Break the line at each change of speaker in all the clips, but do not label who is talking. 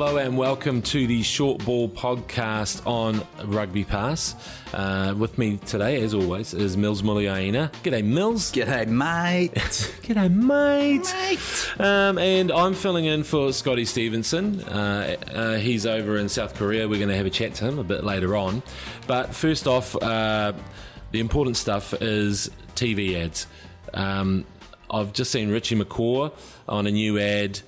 Hello and welcome to the Short Ball podcast on Rugby Pass. Uh, with me today, as always, is Mils Muliaina. G'day, Mils.
G'day, mate.
G'day, mate. Um, and I'm filling in for Scotty Stevenson. Uh, uh, he's over in South Korea. We're going to have a chat to him a bit later on. But first off, uh, the important stuff is TV ads. Um, I've just seen Richie McCaw on a new ad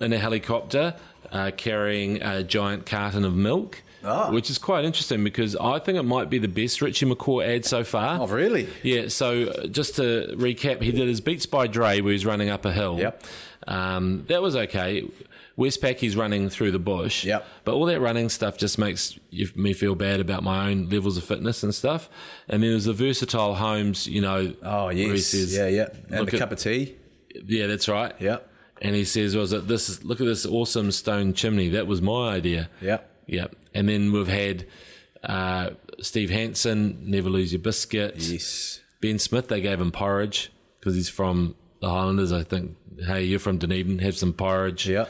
in a helicopter uh, carrying a giant carton of milk.
Ah.
Which is quite interesting because I think it might be the best Richie McCaw ad so far.
Oh, really?
Yeah, so uh, just to recap, he did his Beats by Dre where he's running up a hill.
Yep.
Um, that was okay. Westpac, he's running through the bush.
Yep.
But all that running stuff just makes me feel bad about my own levels of fitness and stuff. And then there's the versatile homes, you know.
Oh, yes.
says,
yeah, yeah. And a cup of tea.
Yeah, that's right.
Yep.
And he says, "Was it this? Look at this awesome stone chimney. That was my idea."
Yeah,
Yep. And then we've had uh, Steve Hansen, Never Lose Your Biscuit.
Yes.
Ben Smith, they gave him porridge because he's from the Highlanders. I think, hey, you're from Dunedin, have some porridge.
Yeah.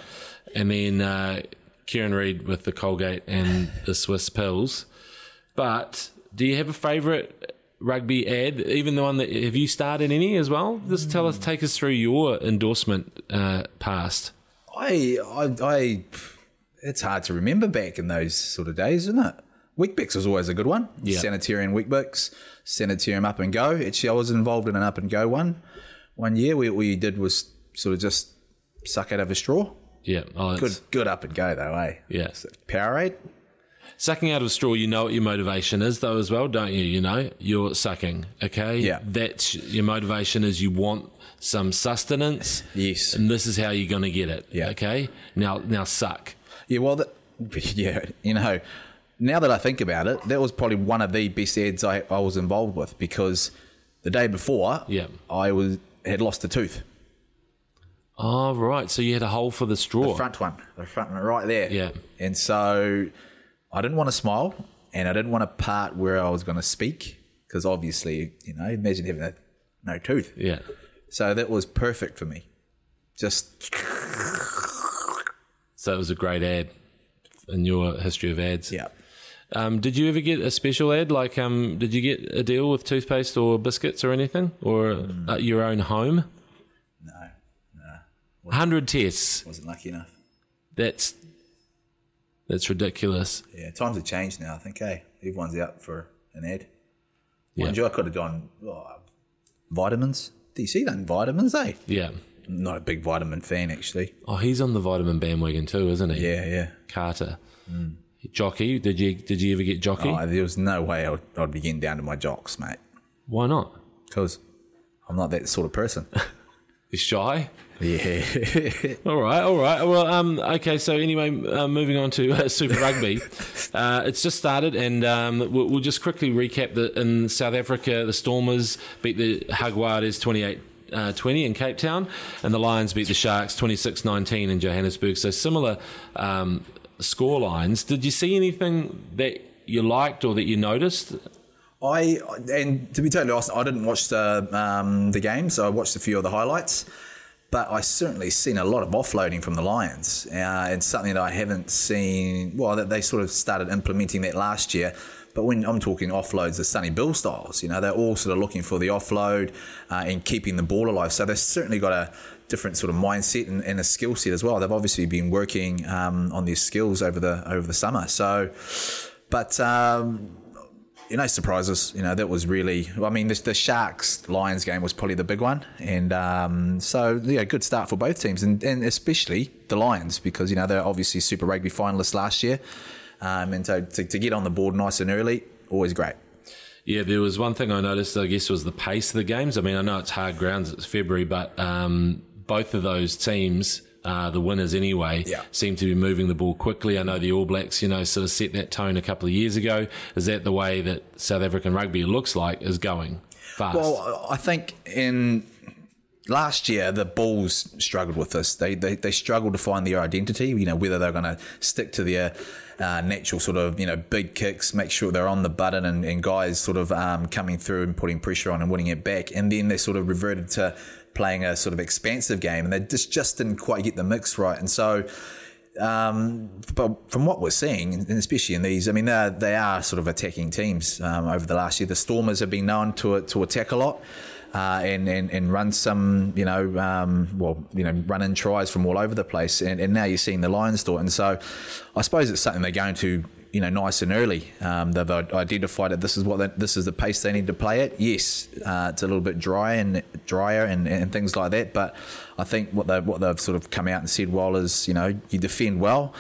And then uh, Kieran Read with the Colgate and the Swisse pills. But do you have a favourite rugby ad? Even the one that have you started any as well? Just tell us, take us through your endorsement uh, past.
I, I, I, it's hard to remember back in those sort of days, isn't it? Weet-Bix was always a good one.
Yeah.
Sanitarium Weet-Bix, Sanitarium Up and Go. Actually, I was involved in an Up and Go one. One year, what we did was sort of just suck out of a straw.
Yeah, oh,
Good, good Up and Go though, eh?
Yeah.
Powerade.
Sucking out of a straw, you know what your motivation is, though, as well, don't you? You know, you're sucking, okay?
Yeah.
That's your motivation is you want some sustenance.
Yes.
And this is how you're going to get it.
Yeah.
Okay? Now, now suck.
Yeah, well, that, yeah, you know, now that I think about it, that was probably one of the best ads I, I was involved with because the day before,
Yeah.
I was had lost a tooth,
Oh, right. So you had a hole for the straw.
the front one, the front one right there.
Yeah.
and so I didn't want to smile, and I didn't want to part where I was going to speak because obviously, you know, imagine having a, no tooth.
Yeah.
So that was perfect for me. Just
So it was a great ad in your history of ads.
yeah.
Um, did you ever get a special ad? Like, um, did you get a deal with toothpaste or biscuits or anything? Or
Mm.
uh, your own home?
No, No,
100 tests.
wasn't lucky enough.
That's that's ridiculous.
Yeah, times have changed now. I think, hey, everyone's out for an ad.
Yeah.
Mind you, I could have gone oh, vitamins. Do you see that in vitamins, eh?
Yeah.
Not a big vitamin fan, actually.
Oh, he's on the vitamin bandwagon too, isn't he?
Yeah, yeah.
Carter. Jockey. Did you did you ever get jockey?
Oh, there was no way I would, I'd be getting down to my jocks, mate.
Why not?
Because I'm not that sort of person.
He's shy.
yeah.
All right, all right. Well, um, okay. So anyway, uh, moving on to uh, Super Rugby, uh, it's just started, and um, we'll, we'll just quickly recap that in South Africa, the Stormers beat the Jaguares 28. Uh, 20 in Cape Town, and the Lions beat the Sharks 26 19 in Johannesburg. So similar um, score lines. Did you see anything that you liked or that you noticed?
I and to be totally honest, I didn't watch the um, the game, so I watched a few of the highlights. but I certainly seen a lot of offloading from the Lions, uh, and something that I haven't seen. Well, that they sort of started implementing that last year. But when I'm talking offloads, the Sonny Bill styles, you know, they're all sort of looking for the offload uh, and keeping the ball alive. So they've certainly got a different sort of mindset and, and a skill set as well. They've obviously been working um, on their skills over the over the summer. So, but. Um, you know, surprises. You know, that was really. I mean, the, the Sharks Lions game was probably the big one, and um, so yeah, good start for both teams, and, and especially the Lions because you know they're obviously Super Rugby finalists last year, um, and so to, to get on the board nice and early, always great.
Yeah, there was one thing I noticed. I guess was the pace of the games. I mean, I know it's hard grounds; it's February, but um, both of those teams uh, the winners anyway,
yeah.
seem to be moving the ball quickly. I know the All Blacks, you know, sort of set that tone a couple of years ago. Is that the way that South African rugby looks like is going fast?
Well, I think in last year the Bulls struggled with this. They they, they struggled to find their identity. You know, whether they're going to stick to their uh, natural sort of you know big kicks, make sure they're on the button, and, and guys sort of um, coming through and putting pressure on and winning it back. And then they sort of reverted to playing a sort of expansive game, and they just just didn't quite get the mix right. And so, um, but from what we're seeing, and especially in these, I mean, they are, sort of attacking teams um, over the last year. The Stormers have been known to to attack a lot. Uh, and, and and run some, you know, um, well, you know, run in tries from all over the place, and, and now you're seeing the Lions do it, and so I suppose it's something they're going to you know nice and early. Um, they've identified that this is what they, this is the pace they need to play at. Yes, uh, it's a little bit dry and drier and, and things like that. But I think what they what they've sort of come out and said well is you know you defend well,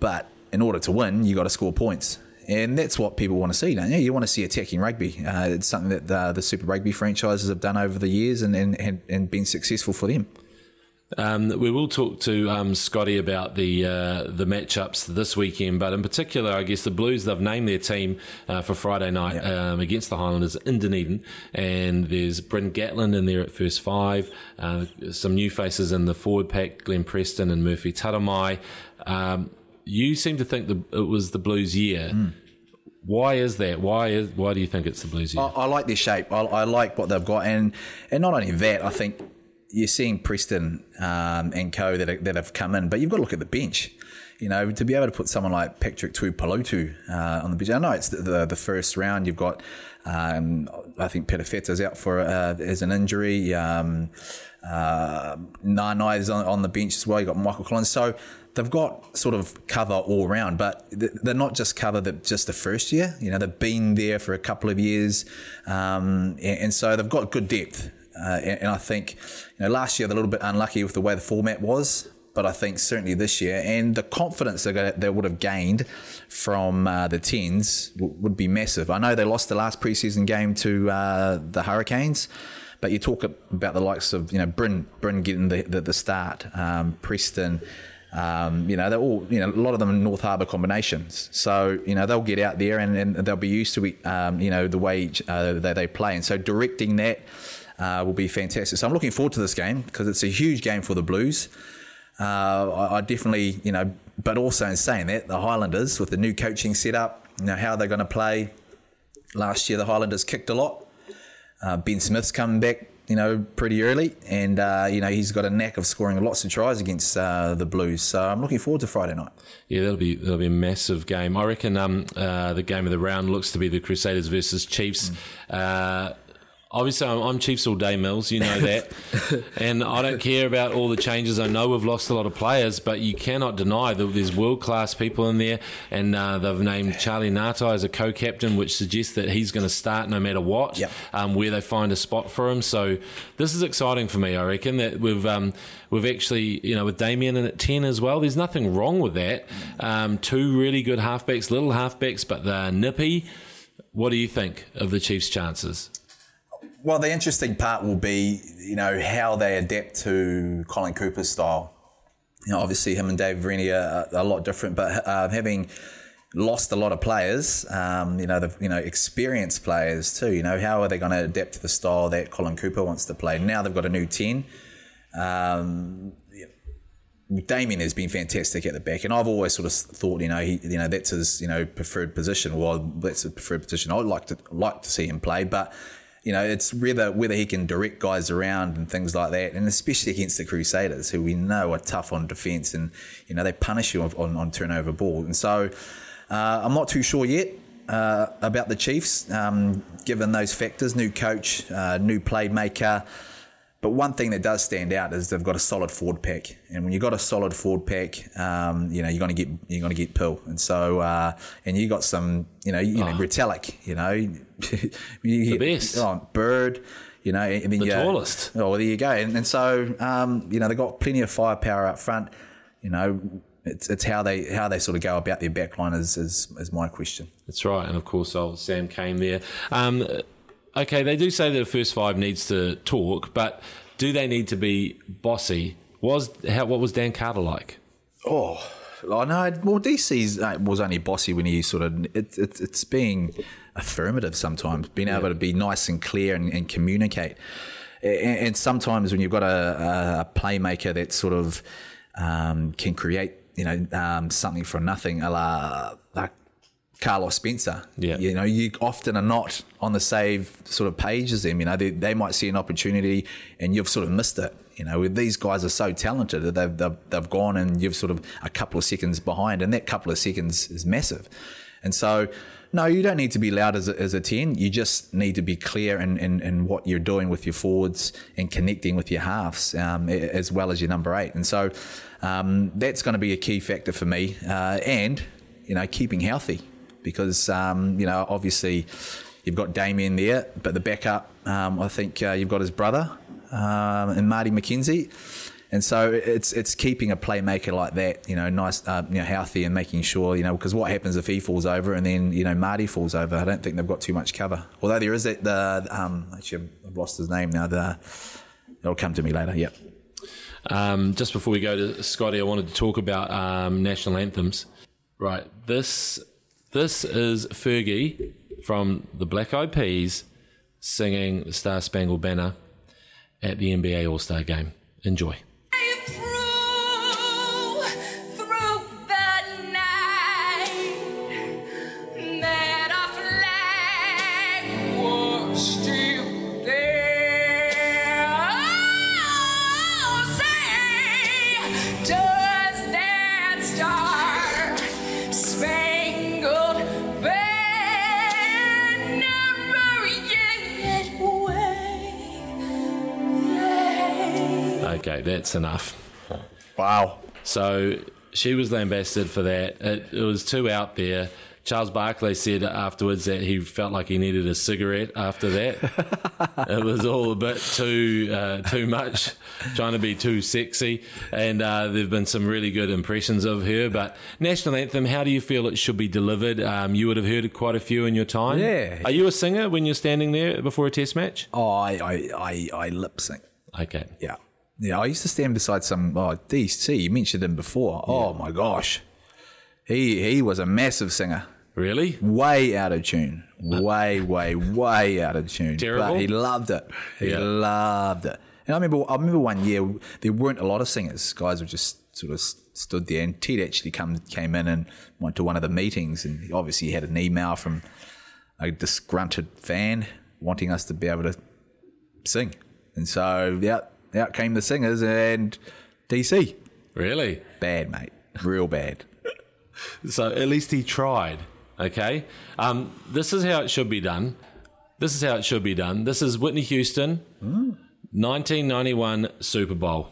but in order to win you got to score points. And that's what people want to see, don't you? You want to see attacking rugby. Uh, it's something that the, the Super Rugby franchises have done over the years and, and, and been successful for them.
Um, we will talk to um, Scotty about the uh, the matchups this weekend, but in particular, I guess the Blues they've named their team uh, for Friday night um, against the Highlanders in Dunedin, and there's Bryn Gatland in there at first five, uh, some new faces in the forward pack, Glenn Preston and Murphy Taramai. Um, you seem to think the, it was the Blues year. Mm. Why is that? Why is why do you think it's the Blues year?
I, I like their shape. I, I, like what they've got, and and not only that, I think you're seeing Preston um, and co that, are, that have come in, but you've got to look at the bench. You know, to be able to put someone like Patrick Tuipulotu uh, on the bench. I know it's the, the, the first round. You've got, um, I think Perofeta's out for uh, as an injury. Um, uh, is on, on the bench as well. You've got Michael Collins. So they've got sort of cover all round, but they're not just cover that just the first year. You know, they've been there for a couple of years, um, and, and, so they've got good depth. Uh, and, and, I think, you know, last year they're a little bit unlucky with the way the format was, but I think certainly this year and the confidence they, they would have gained from uh, the tens w- would be massive. I know they lost the last preseason game to uh, the Hurricanes. But you talk about the likes of you know Bryn Bryn getting the the, the start, um, Preston, um, you know, they're all, you know, a lot of them are North Harbour combinations. So, you know, they'll get out there and, and they'll be used to, um, you know, the way uh, they, they play. And so directing that uh, will be fantastic. So I'm looking forward to this game because it's a huge game for the Blues. Uh, I, I, definitely, you know, but also in saying that, the Highlanders with the new coaching setup, you know, how they're going to play. Last year, the Highlanders kicked a lot. Uh, ben Smith's coming back, you know, pretty early, and uh, you know he's got a knack of scoring lots of tries against uh, the Blues. So I'm looking forward to Friday night.
Yeah, that'll be that'll be a massive game. I reckon um, uh, the game of the round looks to be the Crusaders versus Chiefs. Mm obviously I'm, I'm, Chiefs all day, Mils. You know that, and I don't care about all the changes. I know we've lost a lot of players, but you cannot deny that there's world class people in there, and uh, they've named Charlie Ngatai as a co-captain, which suggests that he's going to start no matter what,
yep.
um, where they find a spot for him. So this is exciting for me. I reckon that we've um, we've actually you know with Damien in at ten as well. There's nothing wrong with that. Um, two really good halfbacks, little halfbacks, but they're nippy. What do you think of the Chiefs' chances?
Well, the interesting part will be, you know, how they adapt to Colin Cooper's style. You know, obviously him and Dave Rennie are a lot different, but uh, having lost a lot of players, um, you know, the you know experienced players too. You know, how are they going to adapt to the style that Colin Cooper wants to play? Now they've got a new ten. Um, Damien has been fantastic at the back, and I've always sort of thought, you know, he, you know, that's his, you know, preferred position. Well, that's a preferred position. I'd like to like to see him play, but you know, it's whether whether he can direct guys around and things like that, and especially against the Crusaders, who we know are tough on defence, and you know they punish you on, on, turnover ball. And so, uh, I'm not too sure yet uh, about the Chiefs, um, given those factors: new coach, uh, new playmaker. But one thing that does stand out is they've got a solid forward pack, and when you've got a solid forward pack, um, you know you're going to get you're going to get pill, and so uh, and you got some, you know, you know,
Oh.
Retallick, you know, you
The
get-
best.
oh, Bird, you know, and then
The tallest.
Oh, well, there you go, and, and so um, you know they've got plenty of firepower up front. You know, it's it's how they how they sort of go about their backline is is, is my question.
That's right, and of course, old Sam Cane there. Um, okay, they do say that the first five needs to talk, but do they need to be bossy? Was how what was Dan Carter like?
Oh, I know. Well, DC's uh, was only bossy when he sort of it, it, it's being affirmative sometimes, being able to be nice and clear and, and communicate. And, and sometimes when you've got a, a playmaker that sort of um, can create, you know, um, something from nothing, a la Carlos Spencer.
Yeah.
You know, you often are not on the save sort of page as them. You know, they, they might see an opportunity and you've sort of missed it. You know, these guys are so talented that they've, they've, they've gone and you've sort of a couple of seconds behind, and that couple of seconds is massive. And so, no, you don't need to be loud as a, as a 10. You just need to be clear in, in, in what you're doing with your forwards and connecting with your halves um, as well as your number eight. And so um, that's going to be a key factor for me. Uh, and, you know, keeping healthy because, um, you know, obviously you've got Damien there, but the backup, um, I think uh, you've got his brother um, and Marty McKenzie. And so it's it's keeping a playmaker like that, you know, nice, uh, you know, healthy, and making sure, you know, because what happens if he falls over and then you know Marty falls over? I don't think they've got too much cover. Although there is that the um, actually I've lost his name now. The it'll come to me later. Yep.
Um, just before we go to Scotty, I wanted to talk about um, national anthems. Right, this this is Fergie from the Black Eyed Peas singing the Star Spangled Banner at the NBA All Star Game. Enjoy. That's enough.
Wow.
So she was lambasted for that. It, it was too out there. Charles Barkley said afterwards that he felt like he needed a cigarette after that. it was all a bit too uh, too much, trying to be too sexy. And uh, there've been some really good impressions of her. But national anthem, how do you feel it should be delivered? Um, you would have heard quite a few in your time.
Yeah.
Are you a singer when you're standing there before a test match?
Oh, I I I, I lip sync.
Okay.
Yeah. Yeah, I used to stand beside some uh, oh DC, you mentioned him before. Oh my gosh. He he was a massive singer.
Really?
Way out of tune. Uh. Way, way, way out of tune.
Terrible?
But he loved it. He
Yeah.
loved it. And I remember I remember one year there weren't a lot of singers. Guys were just sort of stood there and Ted actually come came in and went to one of the meetings and obviously he had an email from a disgruntled fan wanting us to be able to sing. And so out, out came the singers and DC.
Really?
Bad, mate. Real bad.
So at least he tried. Okay. Um, this is how it should be done. This is how it should be done. This is Whitney Houston, 1991 Super Bowl.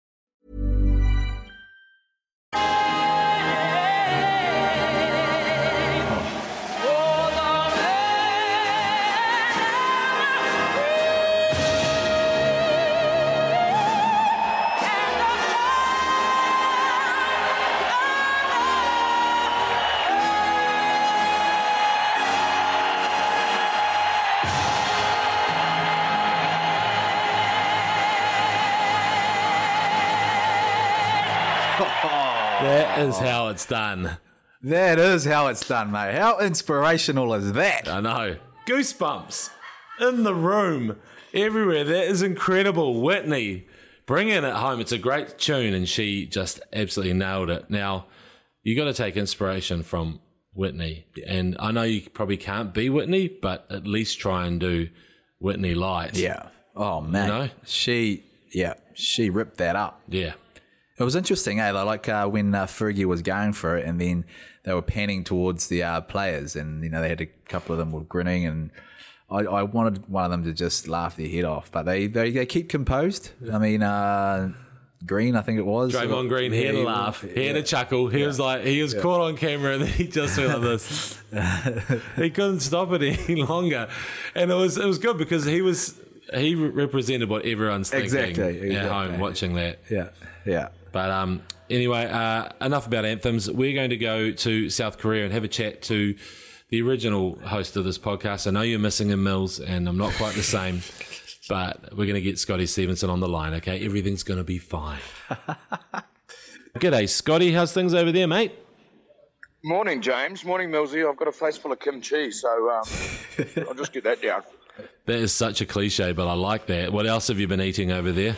That is how it's done.
That is how it's done, mate. How inspirational is that?
I know. Goosebumps in the room, everywhere. That is incredible. Whitney bringing it home. It's a great tune, and she just absolutely nailed it. Now, you got to take inspiration from Whitney, and I know you probably can't be Whitney, but at least try and do Whitney light.
Yeah. Oh man,
know?
she yeah she ripped that up.
yeah.
It was interesting, eh? Like uh, when uh, Fergie was going for it, and then they were panning towards the uh, players, and you know they had a couple of them were grinning, and I, I wanted one of them to just laugh their head off, but they they, they keep composed. I mean, uh, Green, I think it was
Draymond Green, he had a laugh, he had a chuckle. He was like, he was caught on camera, and he just went like this. he couldn't stop it any longer, and it was it was good because he was he represented what everyone's thinking
Exactly,
at home watching that.
Yeah, yeah.
But um, anyway, uh, enough about anthems. We're going to go to South Korea and have a chat to the original host of this podcast. I know you're missing him, Mils, and I'm not quite the same, but we're going to get Scotty Stevenson on the line, okay? Everything's going to be fine. G'day, Scotty. How's things over there, mate?
Morning, James. Morning, Millsy. I've got a face full of kimchi, so um, I'll just get that down.
That is such a cliche, but I like that. What else have you been eating over there?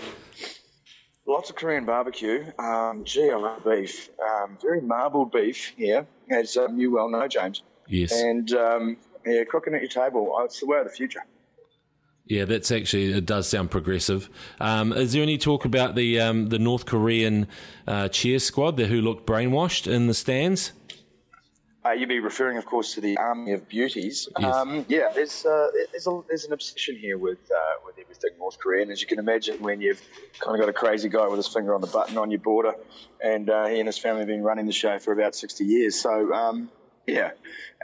Lots of Korean barbecue. Um, gee, I love beef. Um, very marbled beef here, as um, you well know, James.
Yes.
And um, yeah, cooking at your table. Oh, it's the way of the future.
Yeah, that's actually it. Does sound progressive. Um, is there any talk about the um, the North Korean uh, cheer squad there who look brainwashed in the stands?
Uh, you'd be referring, of course, to the Army of Beauties.
Yes.
Um, yeah, there's uh, there's, a, there's an obsession here with uh, with everything North Korean, as you can imagine, when you've kind of got a crazy guy with his finger on the button on your border, and uh, he and his family have been running the show for about 60 years. So, um, yeah,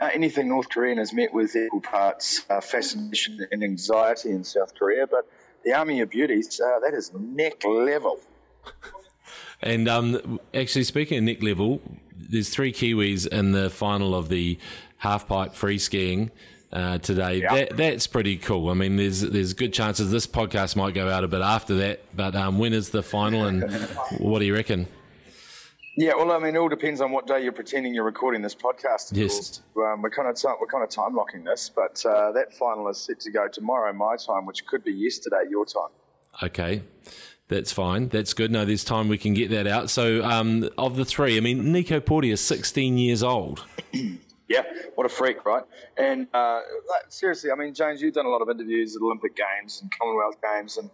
uh, anything North Korean is met with equal parts uh, fascination and anxiety in South Korea, but the Army of Beauties, uh, that is neck level.
And um, actually, speaking of Nick level, there's three Kiwis in the final of the half pipe free skiing uh, today.
Yeah.
That, that's pretty cool. I mean, there's there's good chances this podcast might go out a bit after that. But um, when is the final, and what do you reckon?
Yeah, well, I mean, it all depends on what day you're pretending you're recording this podcast. Of
Yes.
Um, we're kind of time, we're kind of time locking this, but uh, that final is set to go tomorrow my time, which could be yesterday your time.
Okay. That's fine. That's good. No, there's time we can get that out. So, um, of the three, I mean, Nico Porteous is 16 years old.
Yeah, what a freak, right? And uh, seriously, I mean, James, you've done a lot of interviews at Olympic Games and Commonwealth Games, and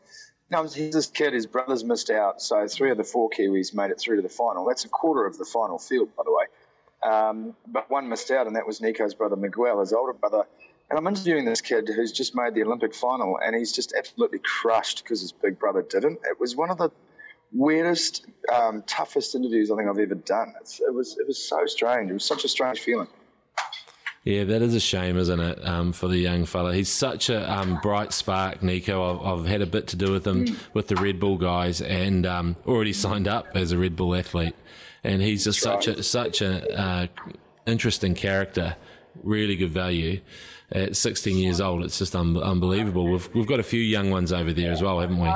now this kid. His brothers missed out, so three of the four Kiwis made it through to the final. That's a quarter of the final field, by the way. Um, but one missed out, and that was Nico's brother Miguel, his older brother. And I'm interviewing this kid who's just made the Olympic final, and he's just absolutely crushed because his big brother didn't. It was one of the weirdest, um, toughest interviews I think I've ever done. It's, it was it was so strange. It was such a strange feeling.
Yeah, that is a shame, isn't it, um, for the young fella? He's such a um, bright spark, Nico. I've, I've had a bit to do with him with the Red Bull guys, and um, already signed up as a Red Bull athlete. And he's just such a such a uh, interesting character, really good value. At 16 years old, it's just un- unbelievable. We've we've got a few young ones over there as well, haven't we?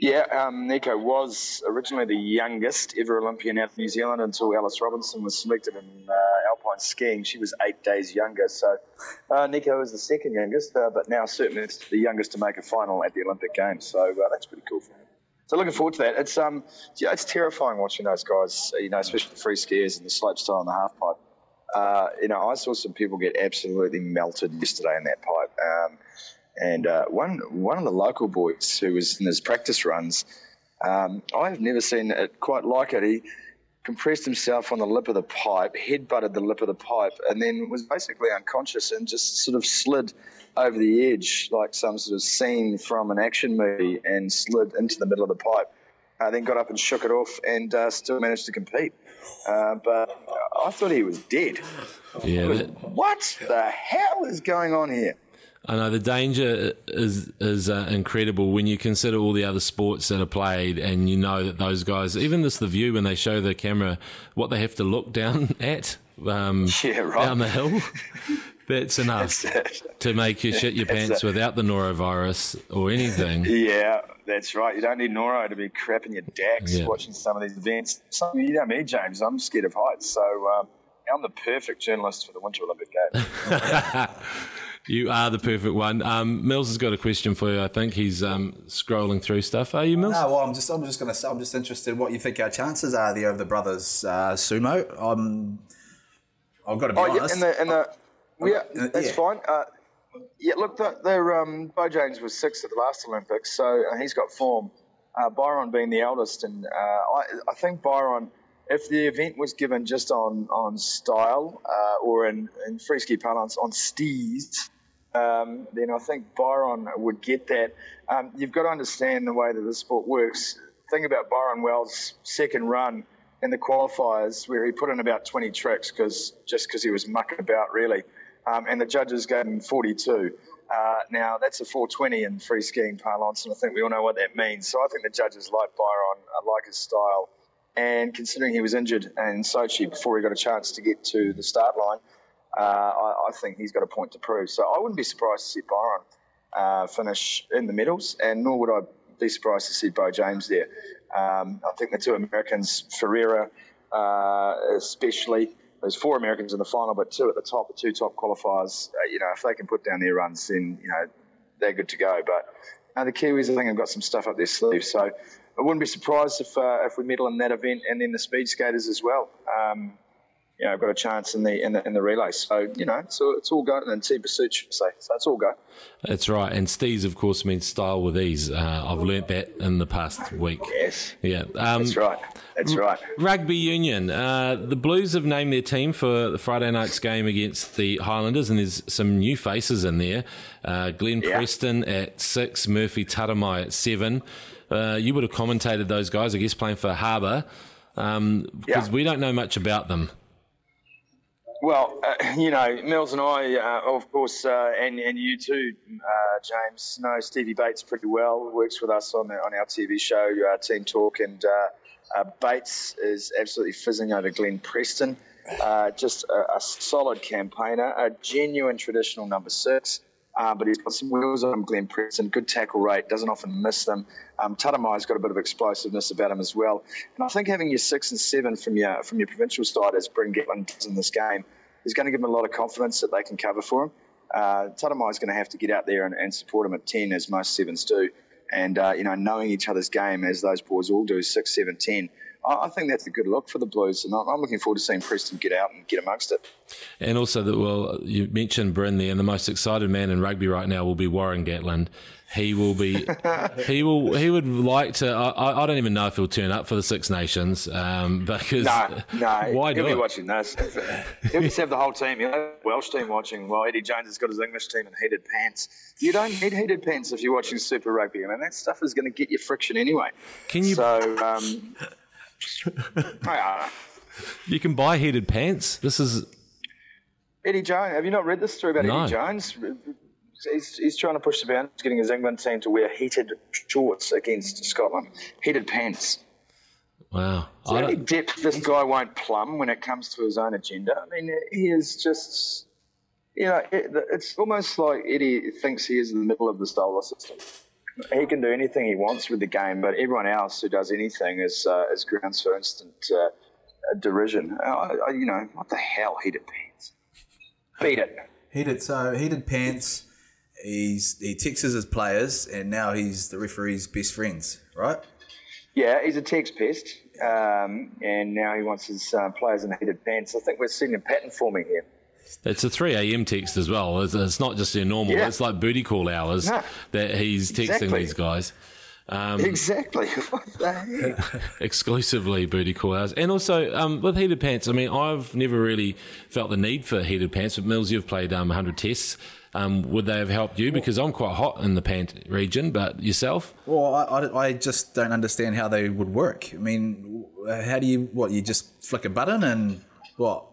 Yeah, um, Nico was originally the youngest ever Olympian out of New Zealand until Alice Robinson was selected in uh, skiing. She was eight days younger. So uh, Nico is the second youngest, uh, but now certainly it's the youngest to make a final at the Olympic Games. So uh, that's pretty cool for him. So looking forward to that. It's um, yeah, it's terrifying watching those guys. You know, especially the free skiers and the slopestyle and the half pipe. Uh, you know, I saw some people get absolutely melted yesterday in that pipe. Um, and uh, one one of the local boys who was in his practice runs, um, I've never seen it quite like it. He compressed himself on the lip of the pipe, head butted the lip of the pipe, and then was basically unconscious and just sort of slid over the edge like some sort of scene from an action movie and slid into the middle of the pipe. Uh, then got up and shook it off and uh, still managed to compete. Uh, but I thought he was dead.
Yeah, that,
What the hell is going on here?
I know the danger is is uh, incredible when you consider all the other sports that are played, and you know that those guys, even this the view when they show the camera, what they have to look down at um,
Yeah, right.
down the hill. That's enough
That's
to make you shit your pants
it.
without the norovirus or anything.
Yeah, that's right. You don't need Noro to be crapping your dacks
Yeah.
watching some of these events. Some, you know me, James. I'm scared of heights, so um, I'm the perfect journalist for the Winter Olympic Games.
You are the perfect one. Um, Mils has got a question for you. I think he's um, scrolling through stuff. Are you, Mills?
No, well, I'm just, I'm just going to say, I'm just interested what you think our chances are there of the brothers uh, sumo. Um, I've got to be
oh, yeah,
honest.
and the and the yeah,
Uh,
that's
yeah.
fine. Uh, yeah, look, the, they're, um, Beau-James was sixth at the last Olympics, so he's got form. Uh, Byron being the eldest, and uh, I, I think Byron, if the event was given just on on style uh, or in, in free ski parlance on steez, um, then I think Byron would get that. Um, you've got to understand the way that the sport works. Think about Byron Wells' second run in the qualifiers, where he put in about 20 tricks because just because he was mucking about, really. Um, and the judges gave him 42. Uh, now, that's a 420 in free skiing parlance, and I think we all know what that means. So I think the judges like Byron, uh, like his style. And considering he was injured in Sochi before he got a chance to get to the start line, uh, I, I think he's got a point to prove. So I wouldn't be surprised to see Byron uh, finish in the medals, and nor would I be surprised to see Beau-James there. Um, I think the two Americans, Ferreira uh, especially, there's four Americans in the final, but two at the top, the two top qualifiers. Uh, you know, if they can put down their runs, then you know they're good to go. But uh, the Kiwis, I think, have got some stuff up their sleeve. So I wouldn't be surprised if uh, if we medal in that event, and then the speed skaters as well. Um, you know, I've got a chance in the in the in the relay. So you know, so it's all go and team pursuit, should say. So it's all go.
That's right. And Steez, of course, means style with ease. Uh, I've learnt that in the past week.
Yes,
Yeah. Um,
that's right. That's right.
Rugby union. Uh, the Blues have named their team for the Friday night's game against the Highlanders, and there's some new faces in there. Uh, Glenn
Yeah.
Preston at six, Murphy Taramai at seven. Uh, you would have commentated those guys, I guess, playing for Harbour, um, because
Yeah.
we don't know much about them.
Well, uh, you know, Mils and I, uh, of course, uh, and and you too, uh, James, know Stevie Bates pretty well. Works with us on the, on our TV show, uh, Team Talk, and uh, uh, Bates is absolutely fizzing over Glenn Preston. Uh, just a, a solid campaigner, a genuine traditional number six. Uh, but he's got some wheels on him, Glenn Preston. Good tackle rate, doesn't often miss them. Um, Taramai's got a bit of explosiveness about him as well. And I think having your six and seven from your from your provincial side, as Bryn Gatland does in this game, is going to give them a lot of confidence that they can cover for him. Uh, Taramai's going to have to get out there and, and support him at 10, as most sevens do. And, uh, you know, knowing each other's game, as those boys all do, 6, 7, 10, I, I think that's a good look for the Blues. And I'm, looking forward to seeing Preston get out and get amongst it.
And also, that well, you mentioned Bryn there, and the most excited man in rugby right now will be Warren Gatland. He will be, he will, he would like to. I, I don't even know if he'll turn up for the Six Nations, um, because
No, no.
why
He'll
do
be
it?
watching this. He'll just have the whole team. He'll have Welsh team watching while Eddie Jones has got his English team in heated pants. You don't need heated pants if you're watching Super Rugby. I mean, that stuff is going to get you friction anyway.
Can you?
So, um,
You can buy heated pants. This is
Eddie Jones, have you not read this story about
No.
Eddie Jones? He's, he's trying to push the boundaries, getting his England team to wear heated shorts against Scotland, heated pants.
wow.
Is
I
any depth this guy won't plumb when it comes to his own agenda? I mean, he is just, you know, it, it's almost like Eddie thinks he is in the middle of the solar system. He can do anything he wants with the game, but everyone else who does anything is uh, is grounds for instant uh, derision. I, I, you know, what the hell, heated pants? Beat it.
Heated so heated pants. He's he texts his players, and now he's the referee's best friends, right?
Yeah, he's a text pest, um, and now he wants his uh, players in heated pants. I think we're seeing a pattern forming here.
It's a 3 a.m. text as well. It's, it's not just your normal,
Yeah.
it's like booty call hours
No.
that he's texting
Exactly.
these guys. Um,
Exactly. What the heck?
exclusively booty call hours. And also um, with heated pants, I mean, I've never really felt the need for heated pants. But Mils, you've played um, 100 tests. Um, would they have helped you? Because I'm quite hot in the pant region, but yourself?
Well, I, I, I just don't understand how they would work. I mean, how do you, what, you just flick a button and what?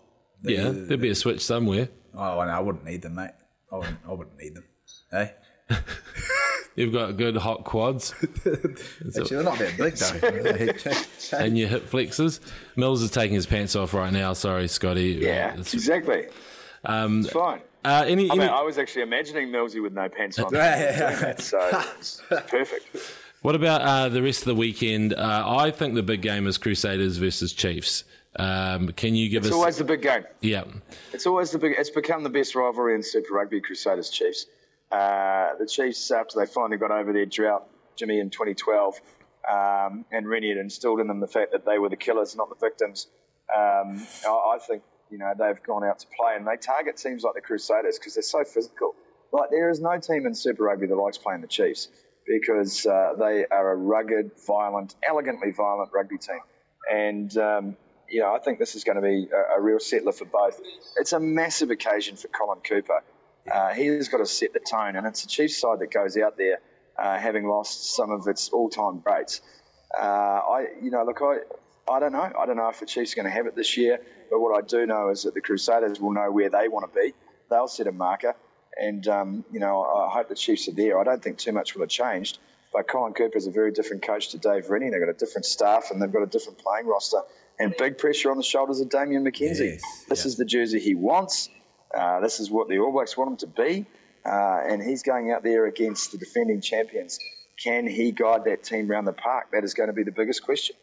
Yeah, there'd be a switch somewhere.
Oh, no, I wouldn't need them, mate. I wouldn't, I wouldn't need them. Hey?
You've got good hot quads
Actually, they're not that big, though.
and your hip flexors. Mils is taking his pants off right now. Sorry, Scotty.
Yeah,
It's-
exactly.
um,
It's fine.
uh, any,
I
any,
mean, I was actually imagining Millsy with no pants on. so it's perfect.
What about uh, the rest of the weekend? Uh, I think the big game is Crusaders versus Chiefs. Um, can you give
It's
us?
always the big game.
yeah,
It's always the big. It's become the best rivalry in Super Rugby. Crusaders Chiefs. Uh, the Chiefs, after they finally got over their drought, Jimmy in 2012, um, and Rennie had instilled in them the fact that they were the killers, not the victims. Um, I, I think you know they've gone out to play, and they target teams like the Crusaders because they're so physical. Like there is no team in Super Rugby that likes playing the Chiefs because uh, they are a rugged, violent, elegantly violent rugby team, and um, you know I think this is going to be a, a real settler for both. It's a massive occasion for Colin Cooper. Uh, he's got to set the tone, and it's a Chiefs side that goes out there uh, having lost some of its all-time greats. Uh, I, you know, look, I, I don't know. I don't know if the Chiefs are going to have it this year, but what I do know is that the Crusaders will know where they want to be. They'll set a marker, and um, you know, I hope the Chiefs are there. I don't think too much will have changed. But Colin Cooper is a very different coach to Dave Rennie. They've got a different staff, and they've got a different playing roster, and big pressure on the shoulders of Damien McKenzie.
Yes,
this
yeah.
is the jersey he wants. Uh, this is what the All Blacks want him to be, uh, and he's going out there against the defending champions. Can he guide that team round the park? That is going to be the biggest question.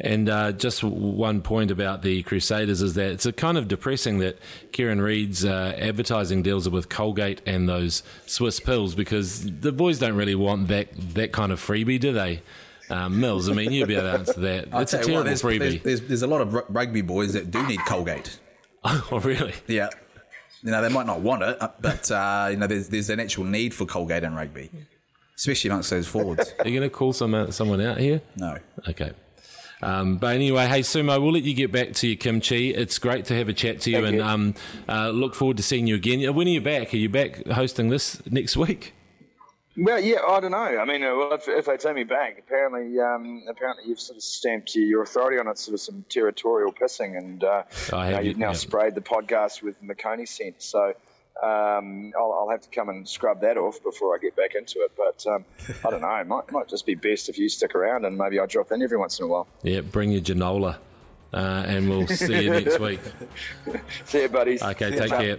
And uh, just one point about the Crusaders is that it's a kind of depressing that Kieran Read's uh, advertising deals are with Colgate and those Swisse pills because the boys don't really want that that kind of freebie, do they? Um, Mils, I mean, you'd be able to answer that.
I'll
It's a
tell you what,
terrible
there's,
freebie.
There's, there's, there's a lot of rugby boys that do need Colgate.
oh, really?
Yeah. You know, they might not want it, uh, but, uh, you know, there's, there's an actual need for Colgate in rugby, especially amongst those forwards.
Are you going to call some, someone out here?
No.
Okay. Um, but anyway, hey Sumo, we'll let you get back to your kimchi. It's great to have a chat to you,
Thank
and
you.
Um, uh, look forward to seeing you again. Uh, When are you back? Are you back hosting this next week?
Well, yeah, I don't know. I mean, uh, well, if, if they take me back, apparently, um, apparently you've sort of stamped your, authority on it, sort of some territorial pissing, and uh,
I
you know, you've now
yeah.
sprayed the podcast with McOnie scent. So um, I'll, I'll have to come and scrub that off before I get back into it. But um, I don't know. It might, might just be best if you stick around, and maybe I drop in every once in a while.
Yeah, bring your Ginola, uh, and we'll see you next week.
See you, buddies.
Okay, take care.